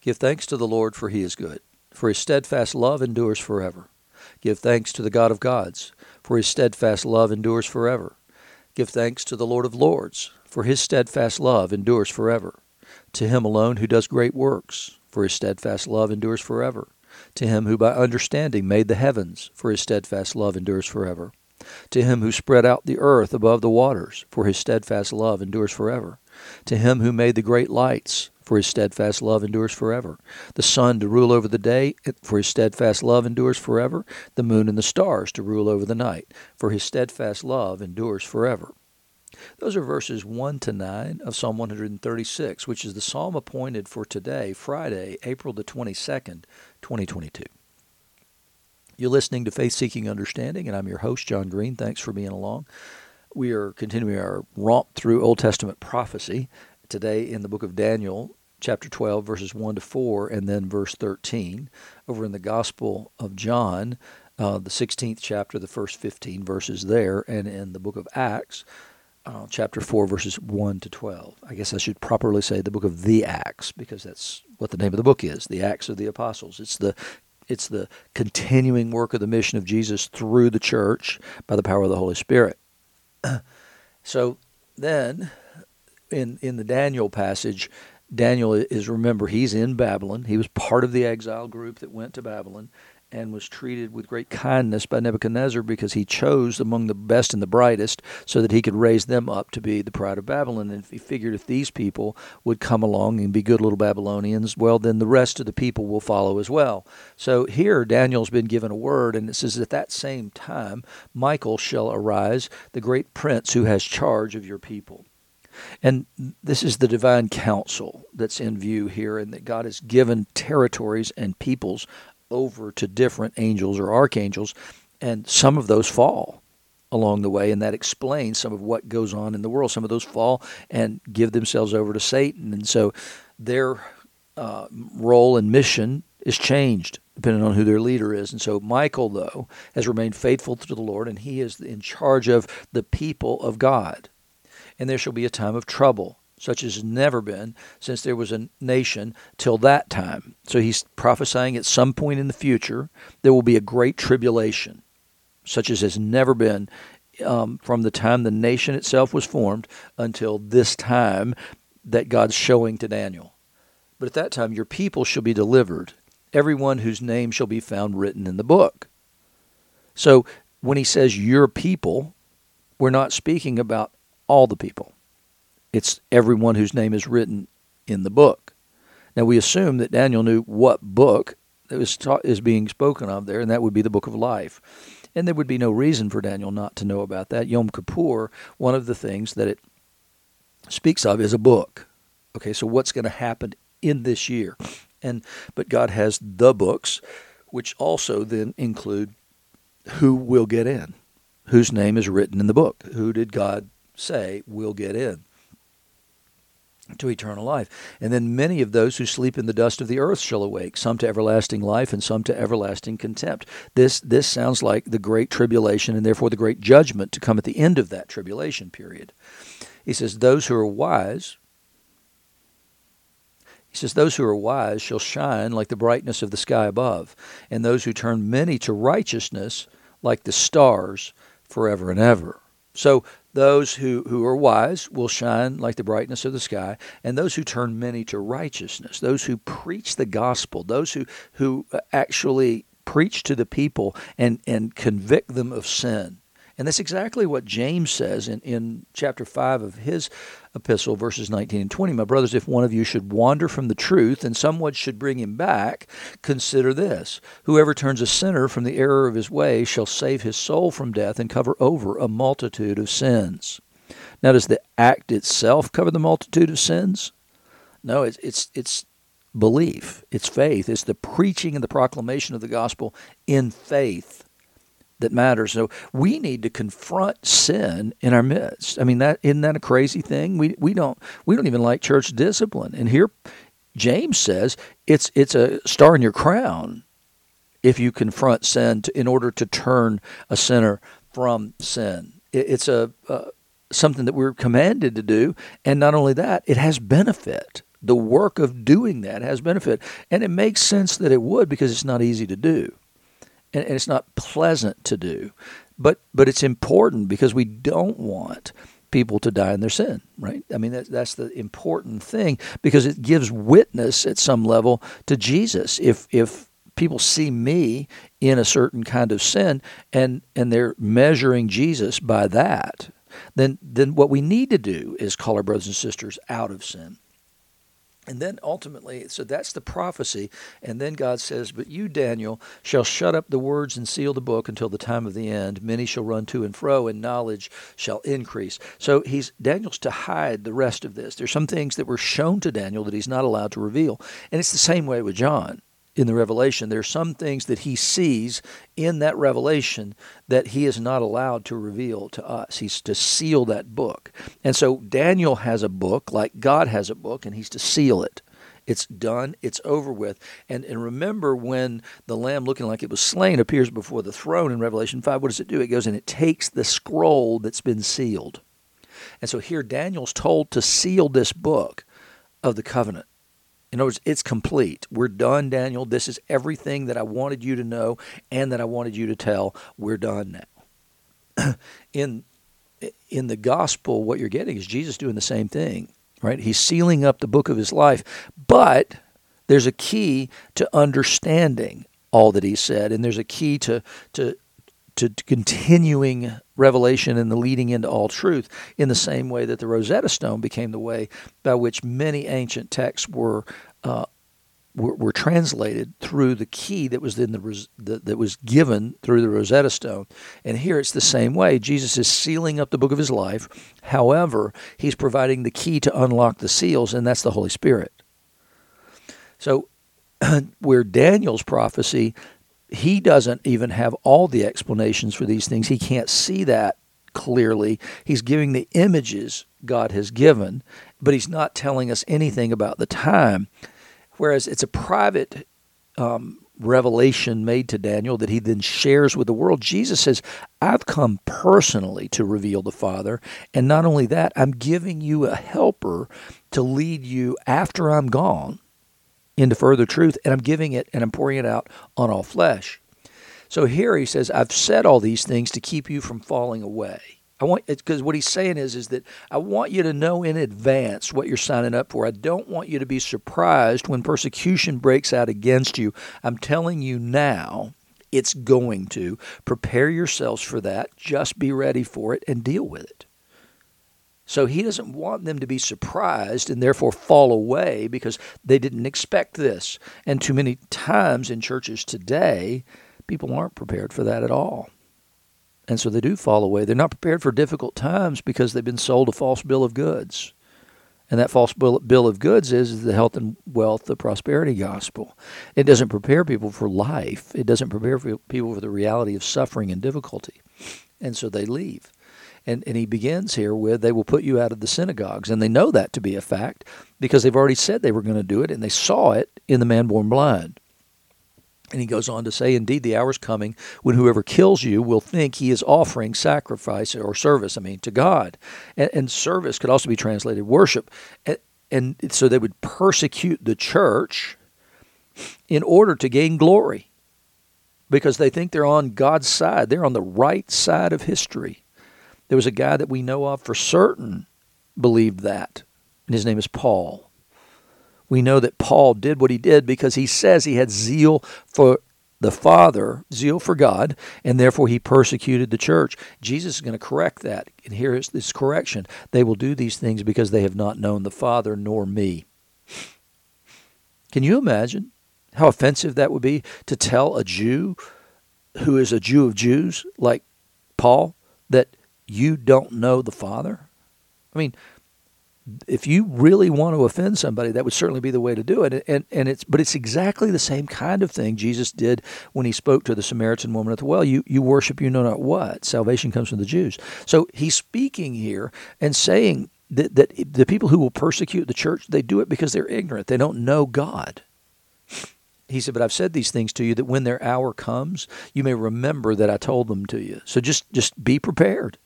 Give thanks to the Lord, for he is good, for his steadfast love endures forever. Give thanks to the God of gods, for his steadfast love endures forever. Give thanks to the Lord of lords, for his steadfast love endures forever. To him alone who does great works, for his steadfast love endures forever. To him who by understanding made the heavens, for his steadfast love endures forever. To him who spread out the earth above the waters, for his steadfast love endures forever. To him who made the great lights, for his steadfast love endures forever. The sun to rule over the day, for his steadfast love endures forever. The moon and the stars to rule over the night, for his steadfast love endures forever. Those are verses 1 to 9 of Psalm 136, which is the psalm appointed for today, Friday, April the 22nd, 2022. You're listening to Faith Seeking Understanding, and I'm your host, John Green. Thanks for being along. We are continuing our romp through Old Testament prophecy today in the book of Daniel, chapter 12, verses 1 to 4, and then verse 13. Over in the Gospel of John, uh, the 16th chapter, the first 15 verses there, and in the book of Acts, uh, chapter 4, verses 1 to 12. I guess I should properly say the book of the Acts, because that's what the name of the book is the Acts of the Apostles. It's the it's the continuing work of the mission of Jesus through the church by the power of the Holy Spirit. So then, in in the Daniel passage, Daniel is remember he's in Babylon. He was part of the exile group that went to Babylon and was treated with great kindness by Nebuchadnezzar because he chose among the best and the brightest so that he could raise them up to be the pride of Babylon. And he figured if these people would come along and be good little Babylonians, well, then the rest of the people will follow as well. So here Daniel's been given a word, and it says, At that same time, Michael shall arise, the great prince who has charge of your people. And this is the divine counsel that's in view here, and that God has given territories and peoples over to different angels or archangels, and some of those fall along the way, and that explains some of what goes on in the world. Some of those fall and give themselves over to Satan, and so their uh, role and mission is changed depending on who their leader is. And so Michael, though, has remained faithful to the Lord, and he is in charge of the people of God and there shall be a time of trouble, such as never been since there was a nation till that time. So he's prophesying at some point in the future there will be a great tribulation, such as has never been um, from the time the nation itself was formed until this time that God's showing to Daniel. But at that time, your people shall be delivered, everyone whose name shall be found written in the book. So when he says your people, we're not speaking about all the people. It's everyone whose name is written in the book. Now we assume that Daniel knew what book was taught, is being spoken of there, and that would be the book of life. And there would be no reason for Daniel not to know about that. Yom Kippur, one of the things that it speaks of is a book. Okay, so what's going to happen in this year? And but God has the books, which also then include who will get in, whose name is written in the book. Who did God say will get in to eternal life. And then many of those who sleep in the dust of the earth shall awake, some to everlasting life and some to everlasting contempt. This this sounds like the great tribulation and therefore the great judgment to come at the end of that tribulation period. He says those who are wise he says, Those who are wise shall shine like the brightness of the sky above, and those who turn many to righteousness like the stars forever and ever. So those who, who are wise will shine like the brightness of the sky, and those who turn many to righteousness, those who preach the gospel, those who, who uh, actually preach to the people and, and convict them of sin. And that's exactly what James says in, in chapter 5 of his epistle, verses 19 and 20. My brothers, if one of you should wander from the truth and someone should bring him back, consider this. Whoever turns a sinner from the error of his way shall save his soul from death and cover over a multitude of sins. Now, does the act itself cover the multitude of sins? No, it's, it's, it's belief, it's faith, it's the preaching and the proclamation of the gospel in faith that matters. So we need to confront sin in our midst. I mean, that isn't that a crazy thing? We we don't we don't even like church discipline. And here, James says it's it's a star in your crown if you confront sin to, in order to turn a sinner from sin. It, it's a uh, something that we're commanded to do, and not only that, it has benefit. the work of doing that has benefit. And it makes sense that it would because it's not easy to do. And, and it's not pleasant to do. But but it's important because we don't want people to die in their sin, right? I mean, that, that's the important thing because it gives witness at some level to Jesus. If if people see me in a certain kind of sin and and they're measuring Jesus by that, then then what we need to do is call our brothers and sisters out of sin. And then ultimately, so that's the prophecy. And then God says, But you, Daniel, shall shut up the words and seal the book until the time of the end. Many shall run to and fro, and knowledge shall increase. So he's Daniel's to hide the rest of this. There's some things that were shown to Daniel that he's not allowed to reveal. And it's the same way with John in the revelation. There are some things that he sees in that revelation that he is not allowed to reveal to us. He's to seal that book. And so Daniel has a book, like God has a book, and he's to seal it. It's done, it's over with. And, and remember when the lamb looking like it was slain appears before the throne in Revelation 5, what does it do? It goes and it takes the scroll that's been sealed. And so here Daniel's told to seal this book of the covenant. In other words, it's complete. We're done, Daniel. This is everything that I wanted you to know and that I wanted you to tell. We're done now. in in the gospel, what you're getting is Jesus doing the same thing, right? He's sealing up the book of his life, but there's a key to understanding all that he said, and there's a key to to to continuing revelation and the leading into all truth in the same way that the Rosetta Stone became the way by which many ancient texts were uh, were, were, translated through the key that was in the, the, that was given through the Rosetta Stone. And here it's the same way. Jesus is sealing up the book of his life. However, he's providing the key to unlock the seals, and that's the Holy Spirit. So, where Daniel's prophecy he doesn't even have all the explanations for these things. He can't see that clearly. He's giving the images God has given, but he's not telling us anything about the time. Whereas it's a private um, revelation made to Daniel that he then shares with the world. Jesus says, I've come personally to reveal the Father. And not only that, I'm giving you a helper to lead you after I'm gone into further truth, and I'm giving it and I'm pouring it out on all flesh. So here he says, I've said all these things to keep you from falling away. I want because what he's saying is is that I want you to know in advance what you're signing up for. I don't want you to be surprised when persecution breaks out against you. I'm telling you now, it's going to. Prepare yourselves for that. Just be ready for it and deal with it. So he doesn't want them to be surprised and therefore fall away because they didn't expect this. And too many times in churches today, people aren't prepared for that at all. And so they do fall away. They're not prepared for difficult times because they've been sold a false bill of goods. And that false bill of goods is the health and wealth, the prosperity gospel. It doesn't prepare people for life, it doesn't prepare people for the reality of suffering and difficulty. And so they leave. And, and he begins here with, they will put you out of the synagogues. And they know that to be a fact because they've already said they were going to do it, and they saw it in the man born blind. And he goes on to say, Indeed, the hour is coming when whoever kills you will think he is offering sacrifice or service, I mean, to God. And, and service could also be translated worship. And, and so they would persecute the church in order to gain glory because they think they're on God's side. They're on the right side of history. There was a guy that we know of for certain believed that, and his name is Paul. We know that Paul did what he did because he says he had zeal for the Father, zeal for God, and therefore he persecuted the church. Jesus is going to correct that. And here is this correction they will do these things because they have not known the Father nor me. Can you imagine how offensive that would be to tell a Jew who is a Jew of Jews like Paul that you don't know the Father? I mean, if you really want to offend somebody, that would certainly be the way to do it. And and it's but it's exactly the same kind of thing Jesus did when he spoke to the Samaritan woman at the well. You you worship you know not what. Salvation comes from the Jews. So he's speaking here and saying that, that the people who will persecute the church, they do it because they're ignorant. They don't know God. He said, But I've said these things to you that when their hour comes, you may remember that I told them to you. So just just be prepared.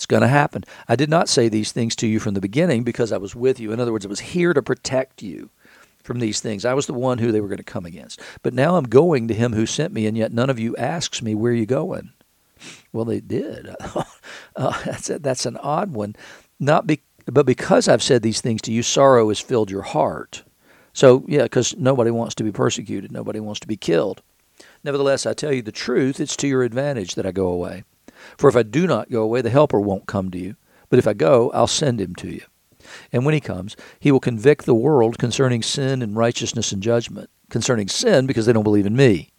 It's going to happen. I did not say these things to you from the beginning because I was with you. In other words, I was here to protect you from these things. I was the one who they were going to come against. But now I'm going to him who sent me, and yet none of you asks me, Where are you going? Well, they did. uh, that's, a, that's an odd one. Not be, but because I've said these things to you, sorrow has filled your heart. So, yeah, because nobody wants to be persecuted, nobody wants to be killed. Nevertheless, I tell you the truth, it's to your advantage that I go away. For if I do not go away, the Helper won't come to you. But if I go, I'll send him to you. And when he comes, he will convict the world concerning sin and righteousness and judgment. Concerning sin, because they don't believe in me.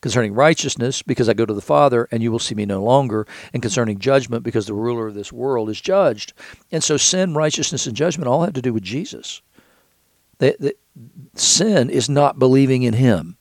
Concerning righteousness, because I go to the Father, and you will see me no longer. And concerning judgment, because the ruler of this world is judged. And so sin, righteousness, and judgment all have to do with Jesus. The, the, sin is not believing in him.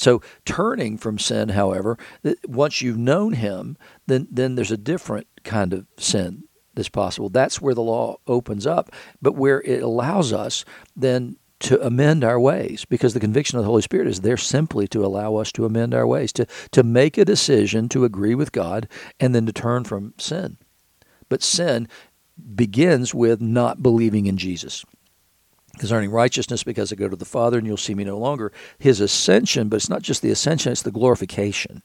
So turning from sin, however, once you've known him, then then there's a different kind of sin that's possible. That's where the law opens up, but where it allows us then to amend our ways because the conviction of the Holy Spirit is there simply to allow us to amend our ways, to, to make a decision to agree with God and then to turn from sin. But sin begins with not believing in Jesus concerning righteousness because I go to the Father and you'll see me no longer. His ascension, but it's not just the ascension, it's the glorification.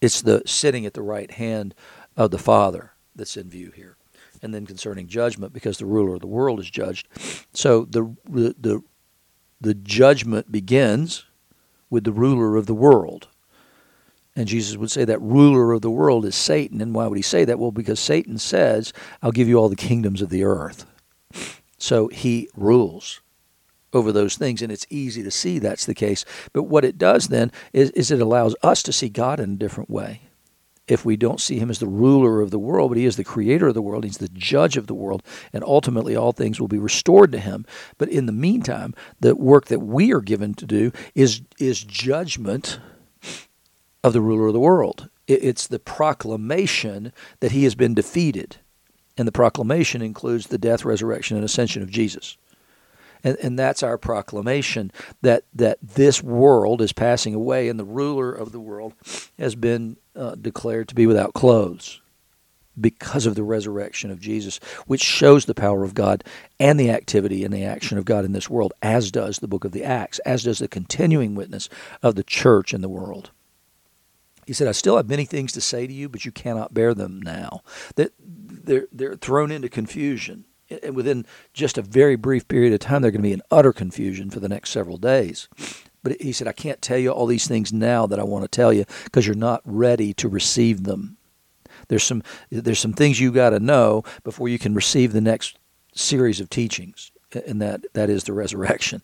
It's the sitting at the right hand of the Father that's in view here. And then concerning judgment, because the ruler of the world is judged. So the the the judgment begins with the ruler of the world. And Jesus would say that ruler of the world is Satan. And why would he say that? Well, because Satan says, I'll give you all the kingdoms of the earth. So he rules over those things, and it's easy to see that's the case. But what it does then is, is it allows us to see God in a different way. If we don't see him as the ruler of the world, but he is the creator of the world, he's the judge of the world, and ultimately all things will be restored to him. But in the meantime, the work that we are given to do is, is judgment of the ruler of the world. It's the proclamation that he has been defeated and the proclamation includes the death, resurrection, and ascension of Jesus. And, and that's our proclamation that, that this world is passing away and the ruler of the world has been uh, declared to be without clothes because of the resurrection of Jesus, which shows the power of God and the activity and the action of God in this world, as does the book of the Acts, as does the continuing witness of the church in the world. He said, I still have many things to say to you, but you cannot bear them now. That they're, they're thrown into confusion. And within just a very brief period of time, they're going to be in utter confusion for the next several days. But he said, I can't tell you all these things now that I want to tell you because you're not ready to receive them. There's some, there's some things you got to know before you can receive the next series of teachings, and that, that is the resurrection.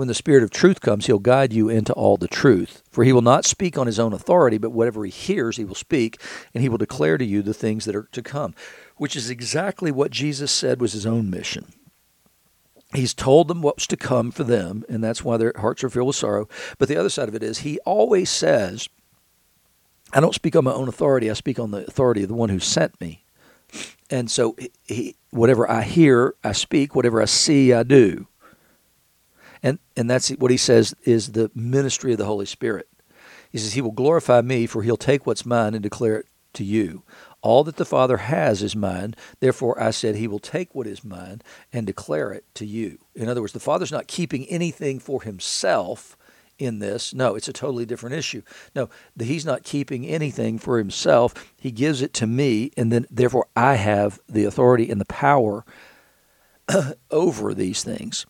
When the Spirit of truth comes, he'll guide you into all the truth. For he will not speak on his own authority, but whatever he hears, he will speak, and he will declare to you the things that are to come, which is exactly what Jesus said was his own mission. He's told them what's to come for them, and that's why their hearts are filled with sorrow. But the other side of it is, he always says, I don't speak on my own authority, I speak on the authority of the one who sent me. And so, he, whatever I hear, I speak, whatever I see, I do. And, and that's what he says is the ministry of the Holy Spirit. He says, He will glorify me, for he'll take what's mine and declare it to you. All that the Father has is mine. Therefore, I said, He will take what is mine and declare it to you. In other words, the Father's not keeping anything for Himself in this. No, it's a totally different issue. No, He's not keeping anything for Himself. He gives it to me, and then therefore I have the authority and the power over these things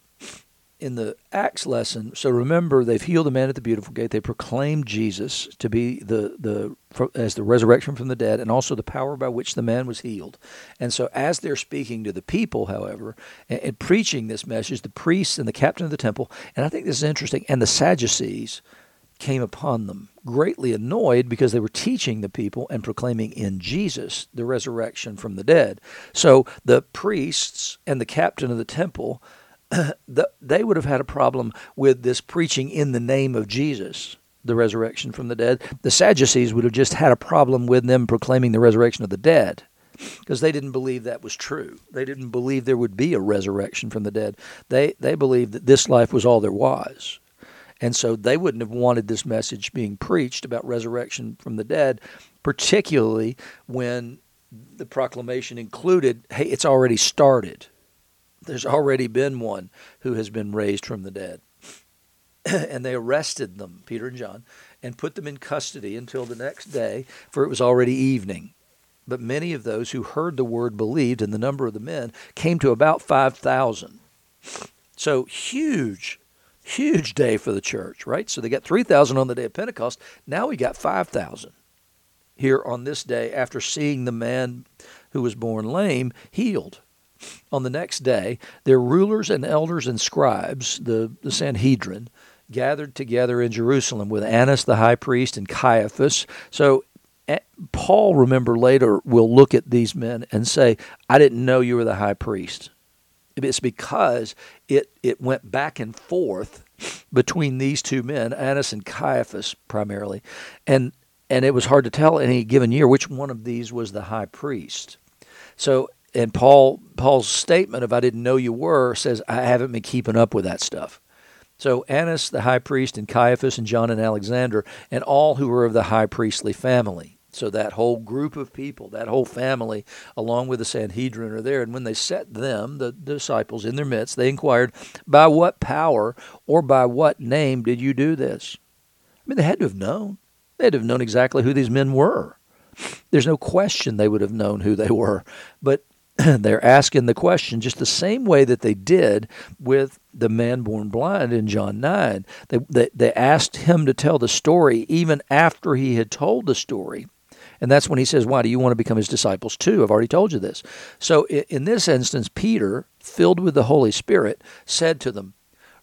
in the Acts lesson, so remember they've healed the man at the beautiful gate. They proclaimed Jesus to be the the as the resurrection from the dead, and also the power by which the man was healed. And so, as they're speaking to the people, however, and, and preaching this message, the priests and the captain of the temple, and I think this is interesting, and the Sadducees came upon them, greatly annoyed because they were teaching the people and proclaiming in Jesus the resurrection from the dead. So the priests and the captain of the temple the, they would have had a problem with this preaching in the name of Jesus, the resurrection from the dead. The Sadducees would have just had a problem with them proclaiming the resurrection of the dead because they didn't believe that was true. They didn't believe there would be a resurrection from the dead. They they believed that this life was all there was. And so they wouldn't have wanted this message being preached about resurrection from the dead, particularly when the proclamation included, hey, it's already started. There's already been one who has been raised from the dead. and they arrested them, Peter and John, and put them in custody until the next day, for it was already evening. But many of those who heard the word believed, and the number of the men came to about 5,000. So huge, huge day for the church, right? So they got 3,000 on the day of Pentecost. Now we got 5,000 here on this day after seeing the man who was born lame healed. On the next day, their rulers and elders and scribes, the, the Sanhedrin, gathered together in Jerusalem with Annas the high priest and Caiaphas. So eh, Paul, remember later, will look at these men and say, I didn't know you were the high priest. It's because it, it went back and forth between these two men, Annas and Caiaphas primarily, and and it was hard to tell any given year which one of these was the high priest. So, and Paul Paul's statement of "I didn't know you were" says I haven't been keeping up with that stuff. So Annas the high priest and Caiaphas and John and Alexander and all who were of the high priestly family. So that whole group of people, that whole family, along with the Sanhedrin, are there. And when they set them, the disciples, in their midst, they inquired, By what power or by what name did you do this? I mean, they had to have known. They'd have known exactly who these men were. There's no question they would have known who they were. But they're asking the question just the same way that they did with the man born blind in John 9. They, they, they asked him to tell the story even after he had told the story. And that's when he says, Why do you want to become his disciples too? I've already told you this. So in this instance, Peter, filled with the Holy Spirit, said to them,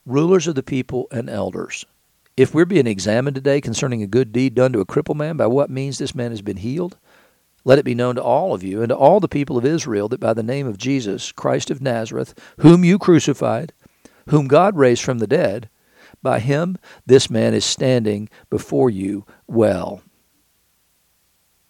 Rulers of the people and elders, if we're being examined today concerning a good deed done to a crippled man, by what means this man has been healed, let it be known to all of you and to all the people of Israel that by the name of Jesus, Christ of Nazareth, whom you crucified, whom God raised from the dead, by him this man is standing before you well.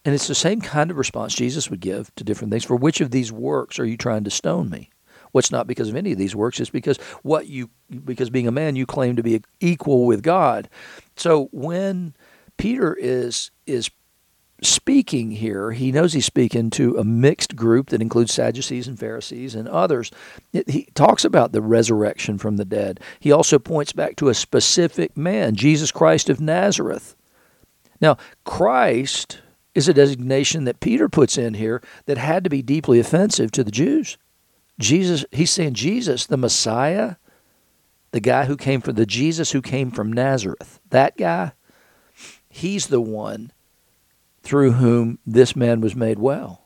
And it's the same kind of response Jesus would give to different things. For which of these works are you trying to stone me? What's not because of any of these works, is because what you because being a man you claim to be equal with God. So when Peter is is speaking here, he knows he's speaking to a mixed group that includes Sadducees and Pharisees and others. he talks about the resurrection from the dead. He also points back to a specific man, Jesus Christ of Nazareth. Now, Christ is a designation that Peter puts in here that had to be deeply offensive to the Jews. Jesus, he's saying Jesus, the Messiah, the guy who came from the Jesus who came from Nazareth, that guy, he's the one through whom this man was made well.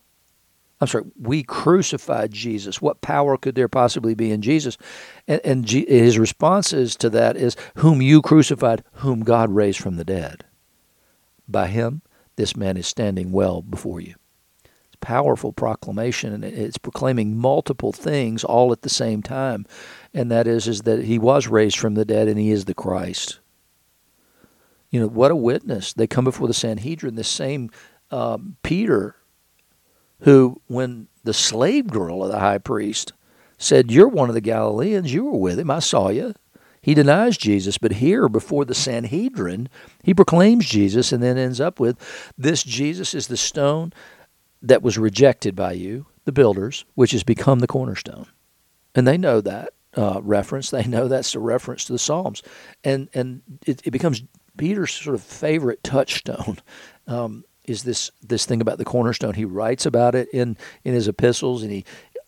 I'm sorry, we crucified Jesus. What power could there possibly be in Jesus? And, and G, his responses to that is, Whom you crucified, whom God raised from the dead. By him, this man is standing well before you It's a powerful proclamation and it's proclaiming multiple things all at the same time and that is is that he was raised from the dead and he is the Christ you know what a witness they come before the Sanhedrin the same um, Peter who when the slave girl of the high priest said you're one of the Galileans you were with him I saw you he denies Jesus, but here before the Sanhedrin, he proclaims Jesus and then ends up with this Jesus is the stone that was rejected by you, the builders, which has become the cornerstone. And they know that uh, reference. They know that's a reference to the Psalms. And, and it, it becomes Peter's sort of favorite touchstone. Um, is this this thing about the cornerstone? He writes about it in in his epistles, and he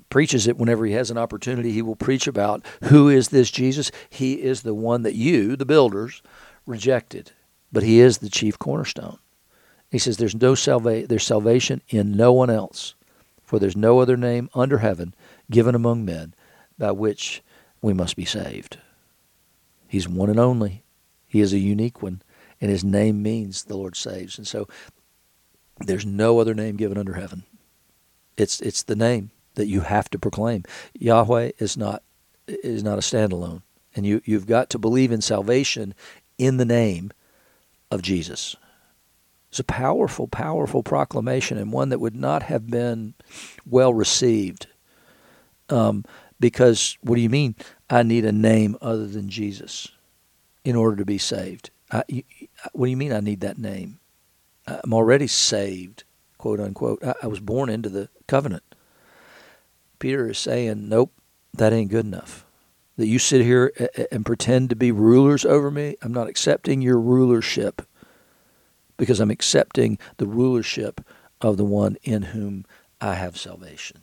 preaches it whenever he has an opportunity. He will preach about who is this Jesus. He is the one that you, the builders, rejected, but he is the chief cornerstone. He says, "There's no salva- There's salvation in no one else, for there's no other name under heaven given among men by which we must be saved." He's one and only. He is a unique one, and his name means the Lord saves. And so, there's no other name given under heaven. It's it's the name that you have to proclaim. Yahweh is not is not a standalone, and you you've got to believe in salvation in the name of Jesus. It's a powerful, powerful proclamation and one that would not have been well received. Um, because what do you mean? I need a name other than Jesus in order to be saved. I, you, what do you mean? I need that name. I'm already saved. quote unquote. I, I was born into the covenant. Peter is saying, nope, that ain't good enough. That you sit here and pretend to be rulers over me, I'm not accepting your rulership because I'm accepting the rulership of the one in whom I have salvation.